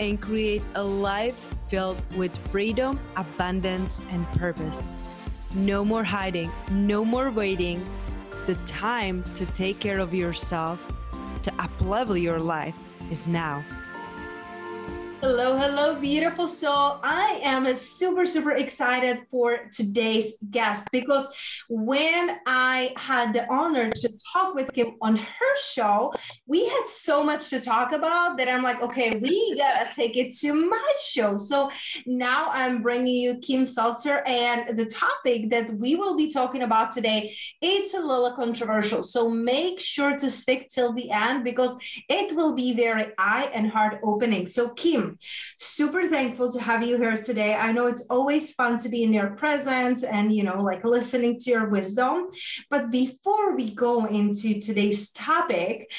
and create a life filled with freedom, abundance, and purpose. No more hiding, no more waiting. The time to take care of yourself, to uplevel your life is now. Hello, hello, beautiful soul. I am super, super excited for today's guest because when I had the honor to talk with Kim on her show, we had so much to talk about that I'm like, okay, we gotta take it to my show. So now I'm bringing you Kim Seltzer, and the topic that we will be talking about today, it's a little controversial. So make sure to stick till the end because it will be very eye and heart opening. So Kim, super thankful to have you here today. I know it's always fun to be in your presence and, you know, like listening to your wisdom. But before we go into today's topic,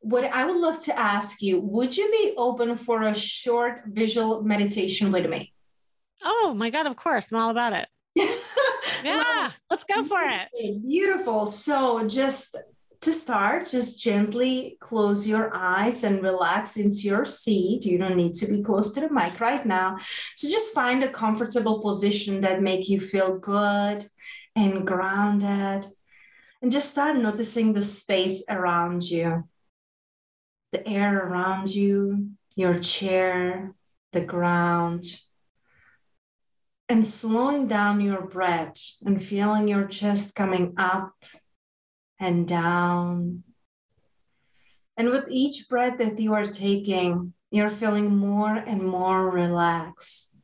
what I would love to ask you would you be open for a short visual meditation with me? Oh my God, of course. I'm all about it. yeah, let's go for it. Beautiful. So, just to start, just gently close your eyes and relax into your seat. You don't need to be close to the mic right now. So just find a comfortable position that make you feel good and grounded. And just start noticing the space around you. The air around you, your chair, the ground. And slowing down your breath and feeling your chest coming up and down. And with each breath that you are taking, you're feeling more and more relaxed.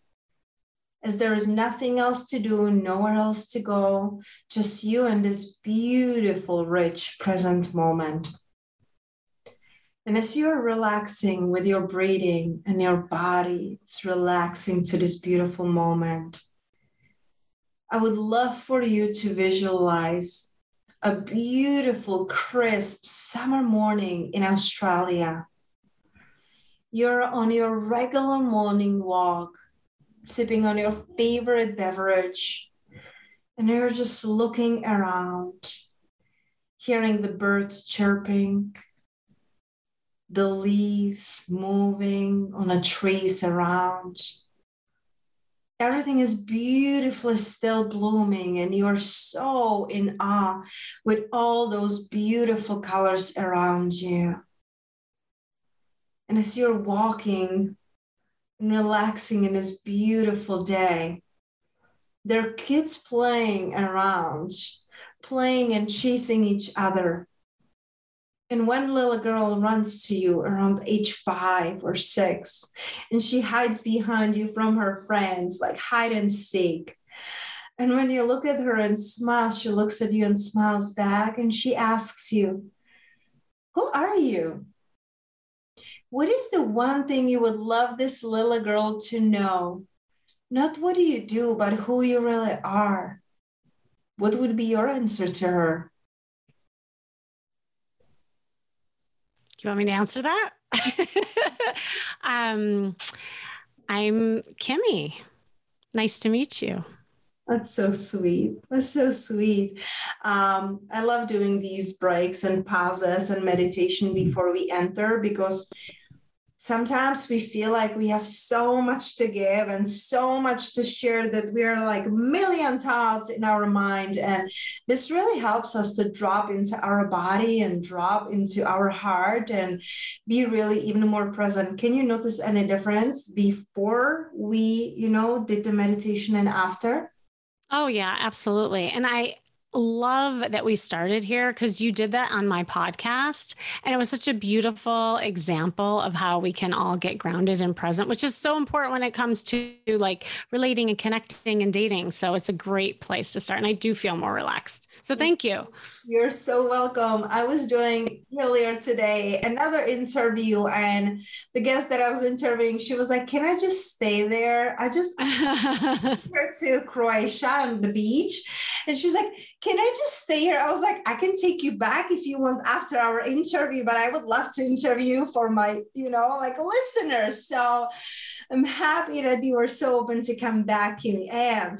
As there is nothing else to do, nowhere else to go, just you and this beautiful, rich present moment. And as you're relaxing with your breathing and your body, it's relaxing to this beautiful moment. I would love for you to visualize a beautiful, crisp summer morning in Australia. You're on your regular morning walk, sipping on your favorite beverage, and you're just looking around, hearing the birds chirping, the leaves moving on the trees around everything is beautifully still blooming and you're so in awe with all those beautiful colors around you. And as you're walking and relaxing in this beautiful day there are kids playing around playing and chasing each other and one little girl runs to you around age five or six, and she hides behind you from her friends, like hide and seek. And when you look at her and smile, she looks at you and smiles back, and she asks you, Who are you? What is the one thing you would love this little girl to know? Not what do you do, but who you really are. What would be your answer to her? You want me to answer that? um, I'm Kimmy. Nice to meet you. That's so sweet. That's so sweet. Um, I love doing these breaks and pauses and meditation before we enter because sometimes we feel like we have so much to give and so much to share that we are like million thoughts in our mind. And this really helps us to drop into our body and drop into our heart and be really even more present. Can you notice any difference before we you know did the meditation and after? Oh yeah, absolutely. And I love that we started here because you did that on my podcast. And it was such a beautiful example of how we can all get grounded and present, which is so important when it comes to like relating and connecting and dating. So it's a great place to start. And I do feel more relaxed. So thank you. You're so welcome. I was doing earlier today another interview, and the guest that I was interviewing, she was like, Can I just stay there? I just went to Croatia on the beach. And she was like, can I just stay here? I was like, I can take you back if you want after our interview, but I would love to interview for my, you know, like listeners. So I'm happy that you were so open to come back here. And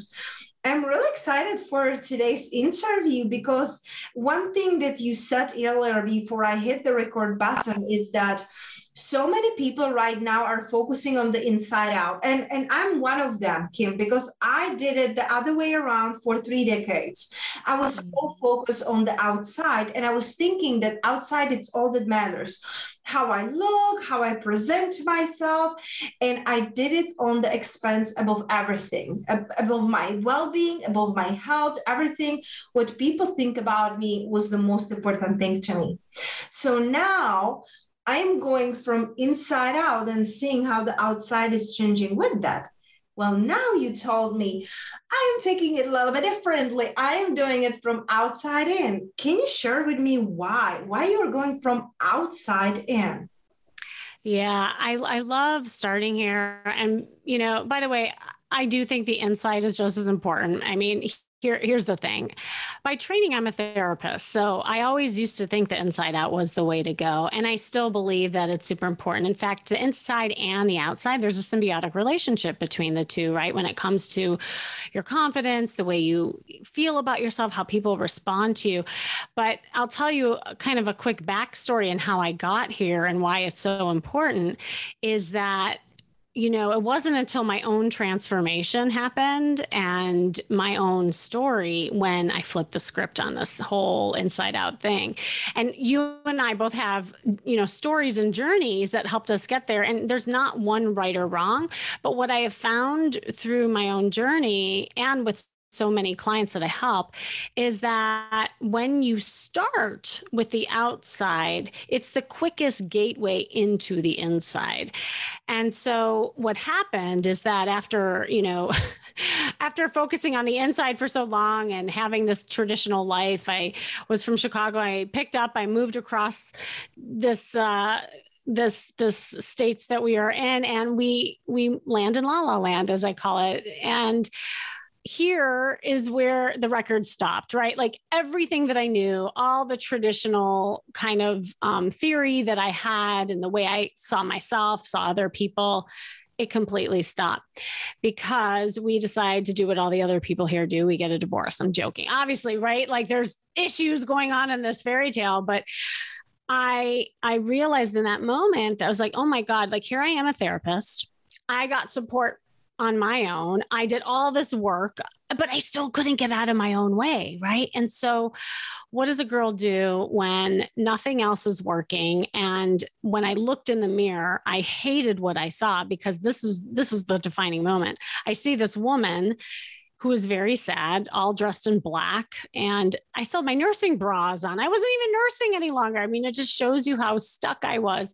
I'm really excited for today's interview because one thing that you said earlier before I hit the record button is that so many people right now are focusing on the inside out. And and i'm one of them kim because i did it the other way around for three decades. I was so mm-hmm. focused on the outside and i was thinking that outside it's all that matters. How i look how i present myself and i did it on the expense above everything above my well-being above my health everything. What people think about me was the most important thing to me. So now I'm going from inside out and seeing how the outside is changing with that. Well, now you told me I'm taking it a little bit differently. I am doing it from outside in. Can you share with me why? Why you're going from outside in? Yeah, I I love starting here and you know, by the way, I do think the inside is just as important. I mean, here, here's the thing. By training, I'm a therapist. So I always used to think the inside out was the way to go. And I still believe that it's super important. In fact, the inside and the outside, there's a symbiotic relationship between the two, right? When it comes to your confidence, the way you feel about yourself, how people respond to you. But I'll tell you kind of a quick backstory and how I got here and why it's so important is that you know, it wasn't until my own transformation happened and my own story when I flipped the script on this whole inside out thing. And you and I both have, you know, stories and journeys that helped us get there. And there's not one right or wrong. But what I have found through my own journey and with so many clients that I help is that when you start with the outside, it's the quickest gateway into the inside. And so what happened is that after, you know, after focusing on the inside for so long and having this traditional life, I was from Chicago, I picked up, I moved across this uh this this states that we are in and we we land in la la land as i call it and here is where the record stopped, right? Like everything that I knew, all the traditional kind of um, theory that I had and the way I saw myself, saw other people, it completely stopped because we decide to do what all the other people here do. We get a divorce. I'm joking, obviously, right? Like there's issues going on in this fairy tale, but I I realized in that moment that I was like, oh my God, like here I am a therapist. I got support on my own. I did all this work, but I still couldn't get out of my own way. Right. And so, what does a girl do when nothing else is working? And when I looked in the mirror, I hated what I saw because this is this is the defining moment. I see this woman who was very sad, all dressed in black. And I still my nursing bras on. I wasn't even nursing any longer. I mean, it just shows you how stuck I was.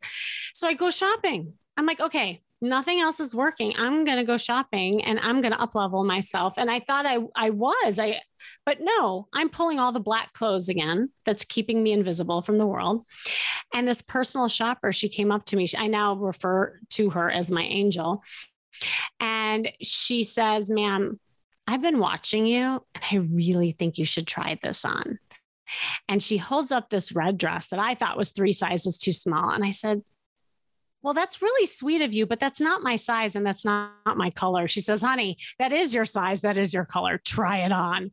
So I go shopping. I'm like, okay, nothing else is working. I'm going to go shopping and I'm going to up level myself. And I thought I, I was, I, but no, I'm pulling all the black clothes again. That's keeping me invisible from the world. And this personal shopper, she came up to me. I now refer to her as my angel. And she says, ma'am, I've been watching you and I really think you should try this on. And she holds up this red dress that I thought was three sizes too small. And I said, well, that's really sweet of you, but that's not my size and that's not, my color. She says, honey, that is your size. That is your color. Try it on.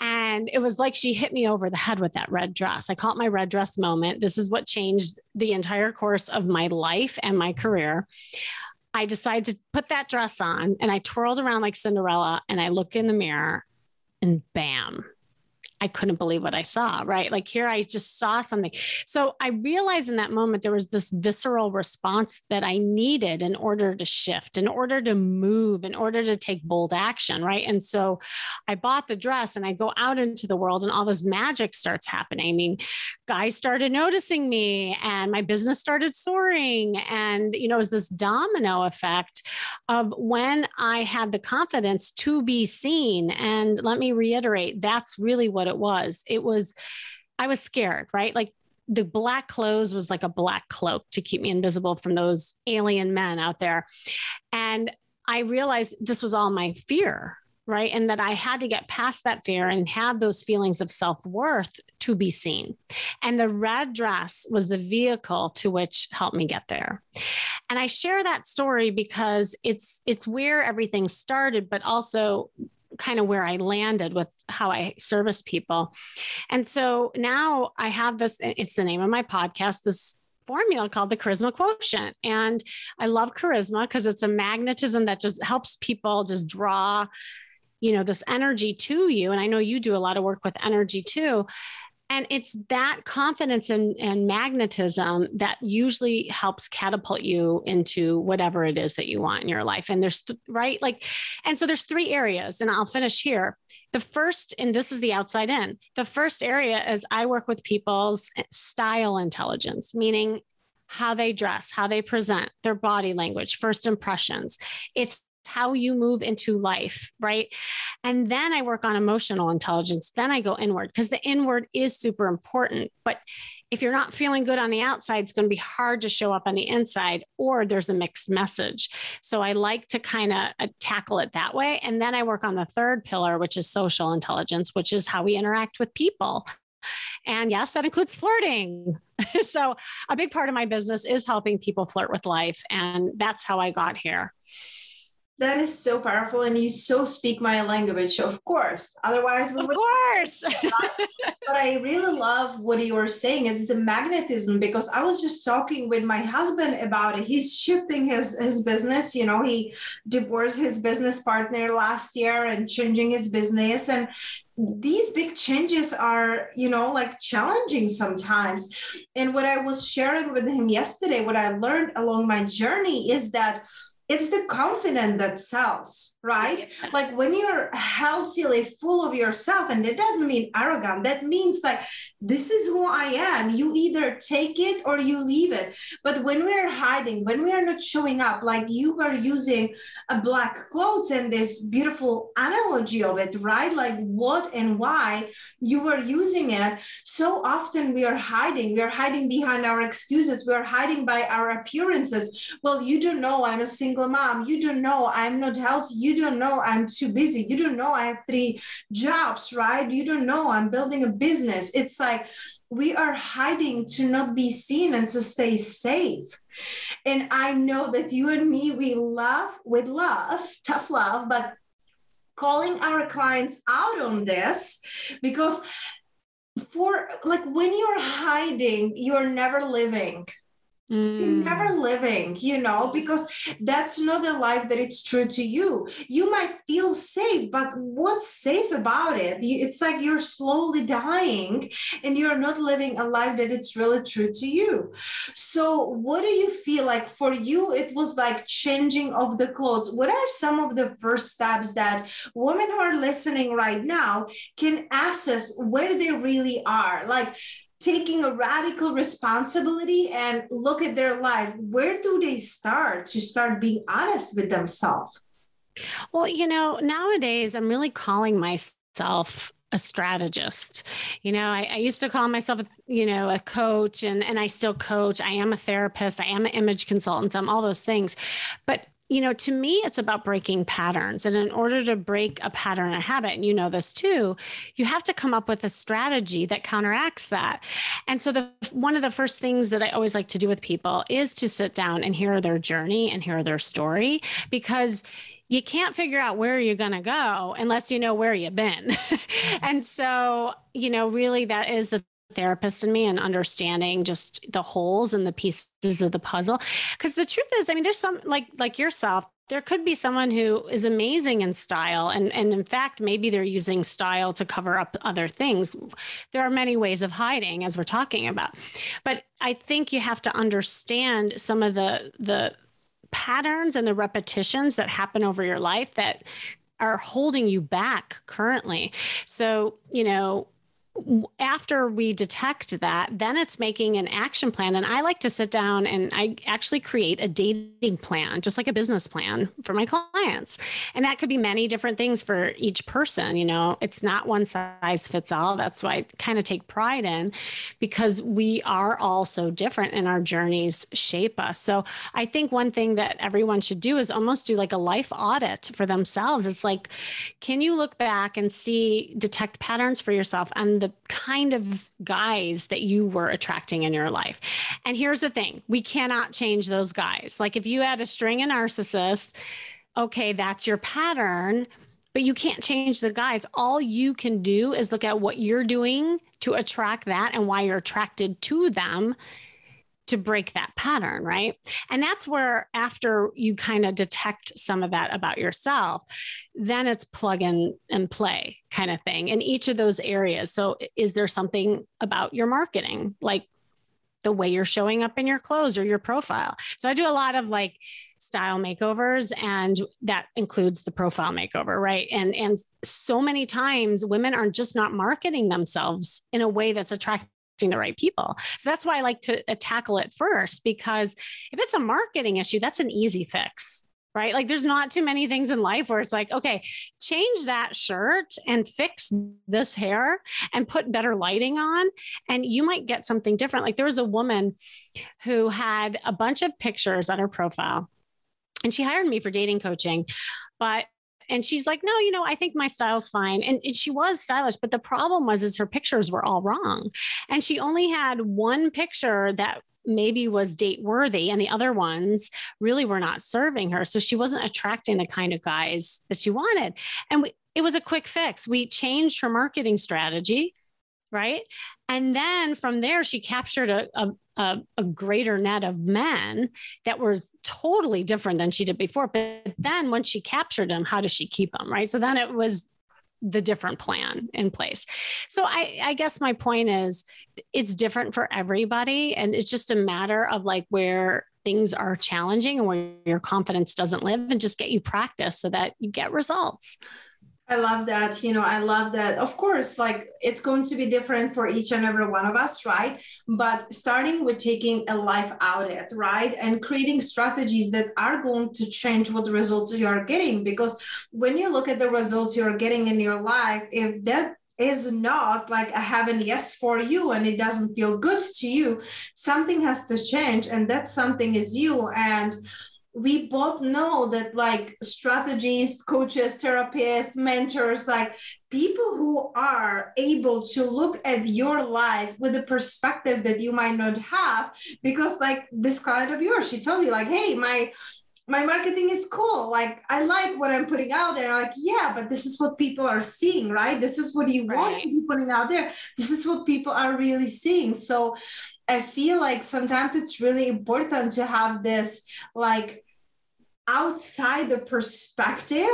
And it was like she hit me over the head with that red dress. I call it my red dress moment. This is what changed the entire course of my life and my career. I decided to put that dress on and I twirled around like Cinderella and I look in the mirror and bam, I couldn't believe what I saw, right? Like here I just saw something. So I realized in that moment there was this visceral response that I needed in order to shift, in order to move, in order to take bold action, right? And so I bought the dress and I go out into the world and all this magic starts happening. I mean, guys started noticing me and my business started soaring. And, you know, it was this domino effect of when I had the confidence to be seen. And let me reiterate, that's really what what it was. It was, I was scared, right? Like the black clothes was like a black cloak to keep me invisible from those alien men out there. And I realized this was all my fear, right? And that I had to get past that fear and have those feelings of self worth to be seen. And the red dress was the vehicle to which helped me get there. And I share that story because it's it's where everything started, but also kind of where I landed with how I service people. And so now I have this, it's the name of my podcast, this formula called the charisma quotient. And I love charisma because it's a magnetism that just helps people just draw, you know, this energy to you. And I know you do a lot of work with energy too. And it's that confidence and, and magnetism that usually helps catapult you into whatever it is that you want in your life. And there's, th- right? Like, and so there's three areas, and I'll finish here. The first, and this is the outside in, the first area is I work with people's eh, style intelligence, meaning how they dress, how they present, their body language, first impressions. It's how you move into life, right? And then I work on emotional intelligence. Then I go inward because the inward is super important. But if you're not feeling good on the outside, it's going to be hard to show up on the inside, or there's a mixed message. So I like to kind of uh, tackle it that way. And then I work on the third pillar, which is social intelligence, which is how we interact with people. And yes, that includes flirting. so a big part of my business is helping people flirt with life. And that's how I got here. That is so powerful, and you so speak my language, of course. Otherwise, we of would. course. but I really love what you were saying. It's the magnetism because I was just talking with my husband about it. He's shifting his his business. You know, he divorced his business partner last year and changing his business, and these big changes are you know like challenging sometimes and what i was sharing with him yesterday what i learned along my journey is that it's the confidence that sells, right? Yeah. Like when you're healthily full of yourself, and it doesn't mean arrogant, that means like, this is who I am. You either take it or you leave it. But when we're hiding, when we are not showing up, like you are using a black clothes and this beautiful analogy of it, right? Like what and why you were using it. So often we are hiding. We are hiding behind our excuses. We are hiding by our appearances. Well, you don't know I'm a single single mom. You don't know I'm not healthy. You don't know I'm too busy. You don't know I have three jobs, right? You don't know I'm building a business. It's like we are hiding to not be seen and to stay safe. And I know that you and me, we love with love, tough love, but calling our clients out on this because for like when you're hiding, you're never living Mm. never living you know because that's not a life that it's true to you. You might feel safe but what's safe about it? It's like you're slowly dying and you're not living a life that it's really true to you. So what do you feel like? For you it was like changing of the clothes. What are some of the first steps that women who are listening right now can assess where they really are? Like taking a radical responsibility and look at their life where do they start to start being honest with themselves well you know nowadays i'm really calling myself a strategist. You know, I, I, used to call myself, you know, a coach and, and I still coach. I am a therapist. I am an image consultant. I'm all those things. But you know, to me, it's about breaking patterns. And in order to break a pattern a habit, and you know this too, you have to come up with a strategy that counteracts that. And so, the one of the first things that I always like to do with people is to sit down and hear their journey and hear their story because you can't figure out where you're going to go unless you know where you've been. and so, you know, really that is the therapist in me and understanding just the holes and the pieces of the puzzle. Because the truth is i mean there's some like like yourself there could be someone who is amazing in style and and in fact maybe they're using style to cover up other things. There are many ways of hiding as we're talking about. But i think you have to understand some of the the patterns and the repetitions that happen over your life that are holding you back currently. So you know after we detect that, then it's making an action plan. And I like to sit down and I actually create a dating plan, just like a business plan for my clients. And that could be many different things for each person. You know, it's not one size fits all. That's why I kind of take pride in because we are all so different and our journeys shape us. So I think one thing that everyone should do is almost do like a life audit for themselves. It's like, can you look back and see, detect patterns for yourself and the the kind of guys that you were attracting in your life. And here's the thing we cannot change those guys. Like if you had a string of narcissists, okay, that's your pattern, but you can't change the guys. All you can do is look at what you're doing to attract that and why you're attracted to them to break that pattern, right? And that's where, after you kind of detect some of that about yourself, then it's plug in and play kind of thing in each of those areas. So, is there something about your marketing, like the way you're showing up in your clothes or your profile? So, I do a lot of like, style makeovers and that includes the profile makeover right and and so many times women are just not marketing themselves in a way that's attractive the right people. So that's why I like to uh, tackle it first because if it's a marketing issue, that's an easy fix. Right. Like there's not too many things in life where it's like, okay, change that shirt and fix this hair and put better lighting on. And you might get something different. Like there was a woman who had a bunch of pictures on her profile and she hired me for dating coaching. But and she's like, no, you know, I think my style's fine. And she was stylish, but the problem was is her pictures were all wrong. And she only had one picture that maybe was date worthy and the other ones really were not serving her. So she wasn't attracting the kind of guys that she wanted. And we, it was a quick fix. We changed her marketing strategy right? And then from there, she captured a, a, a, greater net of men that was totally different than she did before. But then once she captured them, how does she keep them, right? So then it was the different plan in place. So I, I guess my point is it's different for everybody. And it's just a matter of like where things are challenging and where your confidence doesn't live and just get you practice so that you get results. I love that. You know, I love that. Of course, like it's going to be different for each and every one of us, right? But starting with taking a life out audit, right? And creating strategies that are going to change what results you are getting. Because when you look at the results you're getting in your life, if that is not like a heaven yes for you and it doesn't feel good to you, something has to change. And that something is you. And we both know that like strategists, coaches, therapists, mentors, like people who are able to look at your life with a perspective that you might not have, because like this client of yours, she told you like, hey, my my marketing is cool. Like I like what I'm putting out there. Like, yeah, but this is what people are seeing, right? This is what you right. want to be putting out there. This is what people are really seeing. So I feel like sometimes it's really important to have this like outside the perspective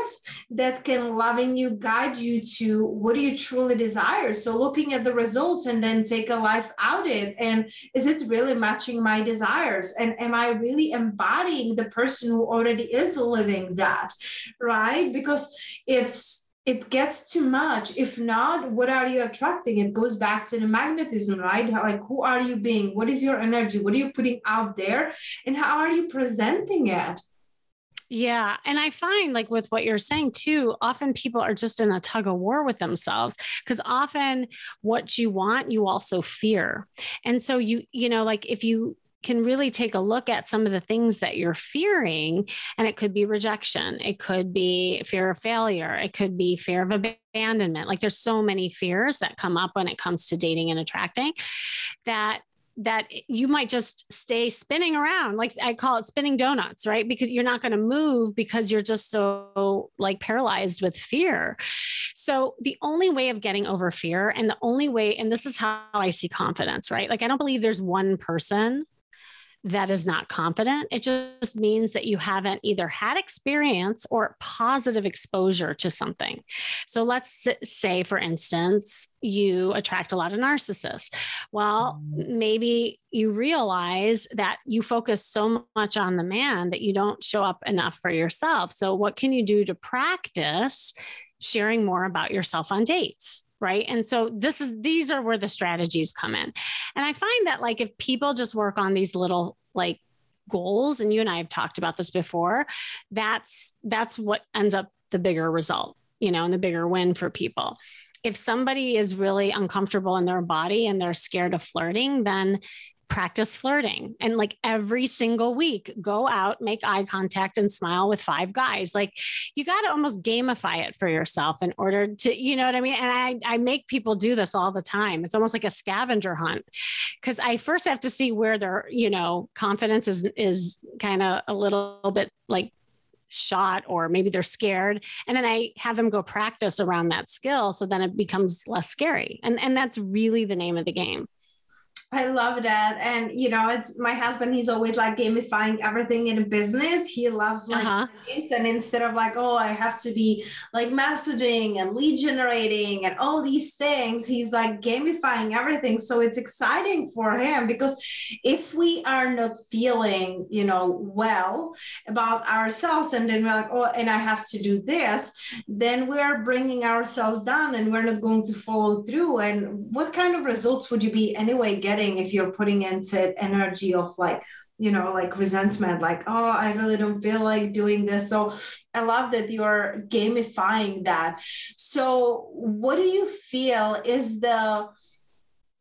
that can loving you guide you to what do you truly desire. So looking at the results and then take a life audit and is it really matching my desires? And am i really embodying the person who already is living that right? Because it's it gets too much. If not what are you attracting? It goes back to the magnetism right? Like who are you being? What is your energy? What are you putting out there? And how are you presenting it yeah. And I find, like, with what you're saying too, often people are just in a tug of war with themselves because often what you want, you also fear. And so, you, you know, like if you, can really take a look at some of the things that you're fearing. And it could be rejection, it could be fear of failure, it could be fear of abandonment. Like there's so many fears that come up when it comes to dating and attracting that that you might just stay spinning around. Like i call it spinning donuts right? Because you're not going to move because you're just so like paralyzed with fear. So the only way of getting over fear and the only way and this is how i see confidence right? Like i don't believe there's one person that is not confident. It just means that you haven't either had experience or positive exposure to something. So let's say, for instance, you attract a lot of narcissists. Well, mm-hmm. maybe you realize that you focus so much on the man that you don't show up enough for yourself. So, what can you do to practice sharing more about yourself on dates? Right? And so this is these are where the strategies come in. And i find that like if people just work on these little like goals and you and i have talked about this before that's that's what ends up the bigger result you know and the bigger win for people. If somebody is really uncomfortable in their body and they're scared of flirting then practice flirting. And like every single week go out make eye contact and smile with five guys. Like you got to almost gamify it for yourself in order to you know what i mean? And i i make people do this all the time. It's almost like a scavenger hunt. Because i first have to see where their you know confidence is is kind of a little bit like shot or maybe they're scared. And then i have them go practice around that skill so then it becomes less scary. And and that's really the name of the game I love that. And you know, it's my husband, he's always like gamifying everything in business. He loves like uh-huh. and instead of like, oh, I have to be like messaging and lead generating and all these things, he's like gamifying everything. So it's exciting for him because if we are not feeling, you know, well about ourselves, and then we're like, oh, and I have to do this, then we are bringing ourselves down and we're not going to follow through. And what kind of results would you be anyway getting? if you're putting into energy of like you know like resentment like oh i really don't feel like doing this so i love that you're gamifying that so what do you feel is the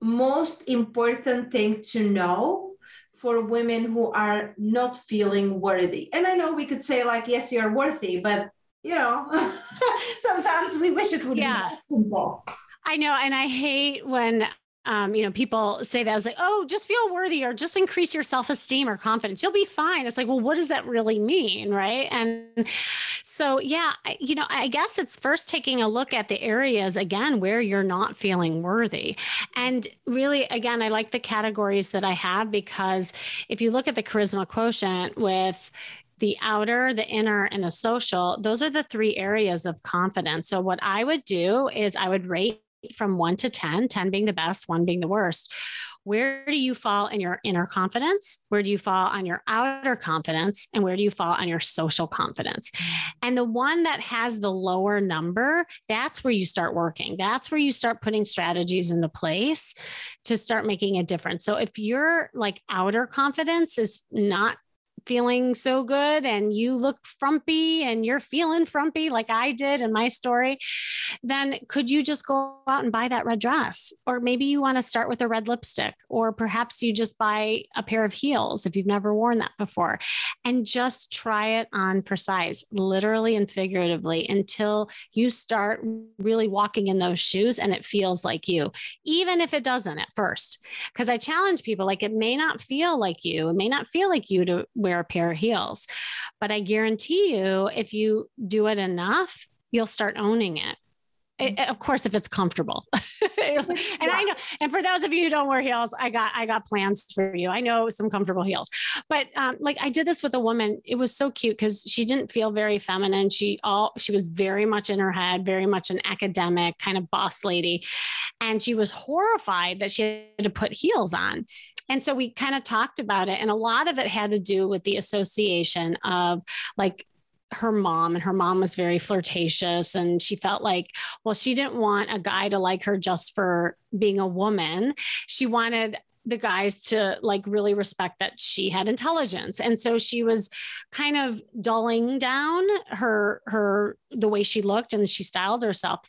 most important thing to know for women who are not feeling worthy and i know we could say like yes you're worthy but you know sometimes we wish it would yeah. be simple I know. And I hate when um, you know, people say that I was like, oh, just feel worthy or just increase your self esteem or confidence. You'll be fine. It's like, well, what does that really mean? Right. And so, yeah, you know, I guess it's first taking a look at the areas again where you're not feeling worthy. And really, again, I like the categories that I have because if you look at the charisma quotient with, the outer, the inner, and the social, those are the three areas of confidence. So, what I would do is I would rate from one to 10, 10 being the best, one being the worst. Where do you fall in your inner confidence? Where do you fall on your outer confidence? And where do you fall on your social confidence? And the one that has the lower number, that's where you start working. That's where you start putting strategies into place to start making a difference. So if your like outer confidence is not feeling so good and you look frumpy and you're feeling frumpy like I did in my story, then could you just go out and buy that red dress? Or maybe you want to start with a red lipstick, or perhaps you just buy a pair of heels if you've never worn that before and just try it on for size, literally and figuratively, until you start really walking in those shoes and it feels like you, even if it doesn't at first. Because I challenge people like it may not feel like you, it may not feel like you to wear wear a pair of heels. But I guarantee you, if you do it enough, you'll start owning it. It, of course if it's comfortable. And yeah. i know and for those of you who don't wear heels i got i got plans for you. I know some comfortable heels. But um, like i did this with a woman. It was so cute because she didn't feel very feminine. She all she was very much in her head very much an academic kind of boss lady. And she was horrified that she had to put heels on and so we kind of talked about it. And a lot of it had to do with the association of like her mom and her mom was very flirtatious and she felt like well she didn't want a guy to like her just for being a woman she wanted the guys to like really respect that she had intelligence and so she was kind of dulling down her her the way she looked and she styled herself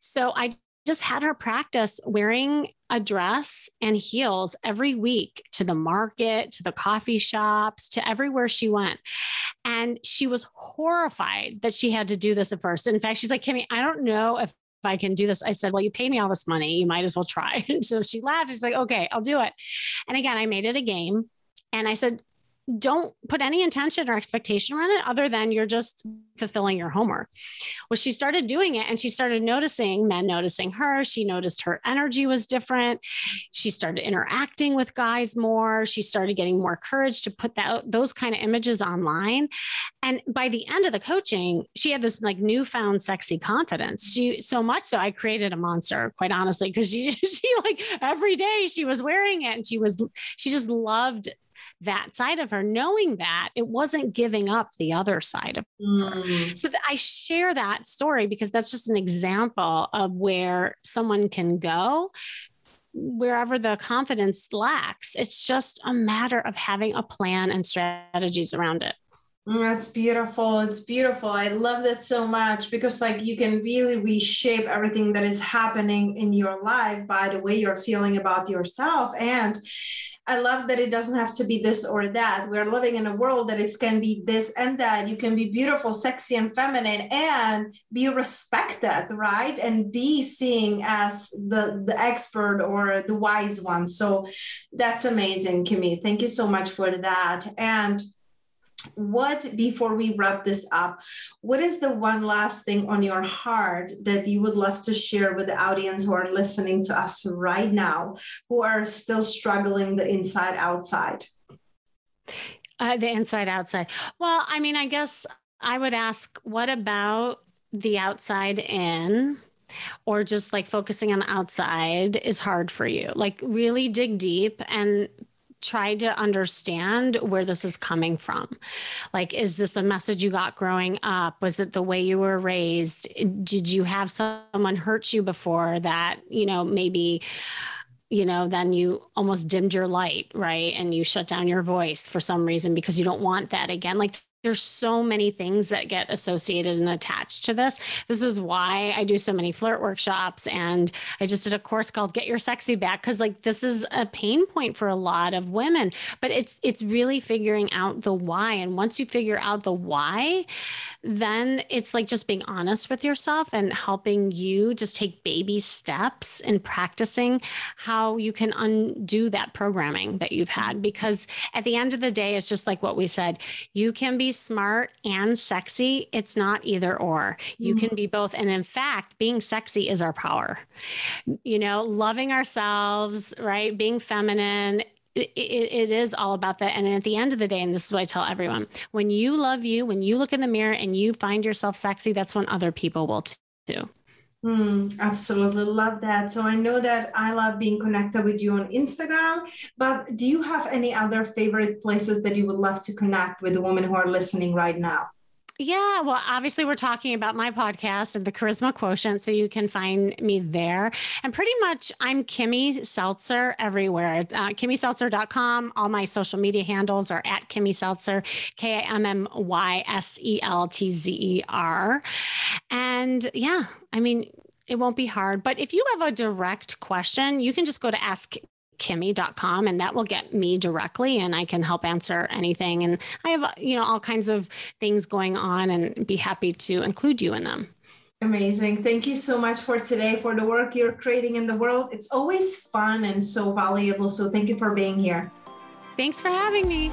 so i just had her practice wearing a dress and heels every week to the market, to the coffee shops, to everywhere she went. And she was horrified that she had to do this at first. In fact, she's like, Kimmy, I don't know if I can do this. I said, Well, you paid me all this money. You might as well try. so she laughed. She's like, Okay, I'll do it. And again, I made it a game. And I said, don't put any intention or expectation around it other than you're just fulfilling your homework. Well, she started doing it and she started noticing men noticing her. She noticed her energy was different. She started interacting with guys more. She started getting more courage to put that those kind of images online. And by the end of the coaching, she had this like newfound sexy confidence. She so much so I created a monster, quite honestly, because she she like every day she was wearing it and she was she just loved that side of her, knowing that it wasn't giving up the other side of her. Mm. So I share that story because that's just an example of where someone can go wherever the confidence lacks. It's just a matter of having a plan and strategies around it. Mm, that's beautiful. It's beautiful. I love that so much because, like, you can really reshape everything that is happening in your life by the way you're feeling about yourself. And I love that it doesn't have to be this or that. We're living in a world that it can be this and that. You can be beautiful, sexy, and feminine and be respected, right? And be seen as the, the expert or the wise one. So that's amazing, Kimmy. Thank you so much for that. And what before we wrap this up what is the one last thing on your heart that you would love to share with the audience who are listening to us right now who are still struggling the inside outside? Uh, the inside outside. Well i mean i guess i would ask what about the outside in or just like focusing on the outside is hard for you? Like really dig deep and try to understand where this is coming from. Like, is this a message you got growing up? Was it the way you were raised? Did you have someone hurt you before that, you know, maybe? you know, then you almost dimmed your light, right? And you shut down your voice for some reason because you don't want that again. Like there's so many things that get associated and attached to this. This is why I do so many flirt workshops and I just did a course called Get Your Sexy Back cuz like this is a pain point for a lot of women, but it's it's really figuring out the why and once you figure out the why, then it's like just being honest with yourself and helping you just take baby steps in practicing how you can undo that programming that you've had because at the end of the day it's just like what we said, you can be smart and sexy. It's not either or. You mm-hmm. can be both. And in fact, being sexy is our power. You know, loving ourselves, right? Being feminine. It, it, it is all about that. And at the end of the day, and this is what I tell everyone when you love you, when you look in the mirror and you find yourself sexy, that's when other people will too. Mm, absolutely love that. So I know that I love being connected with you on Instagram, but do you have any other favorite places that you would love to connect with the women who are listening right now? Yeah, well, obviously, we're talking about my podcast and the Charisma Quotient, so you can find me there. And pretty much, I'm Kimmy Seltzer everywhere. Uh, KimmySeltzer.com. All my social media handles are at Kimmy Seltzer, K I M M Y S E L T Z E R. And yeah, I mean, it won't be hard. But if you have a direct question, you can just go to ask kimmy.com and that will get me directly and I can help answer anything. And I have, you know, all kinds of things going on and be happy to include you in them. Amazing. Thank you so much for today, for the work you're creating in the world. It's always fun and so valuable. So thank you for being here. Thanks for having me.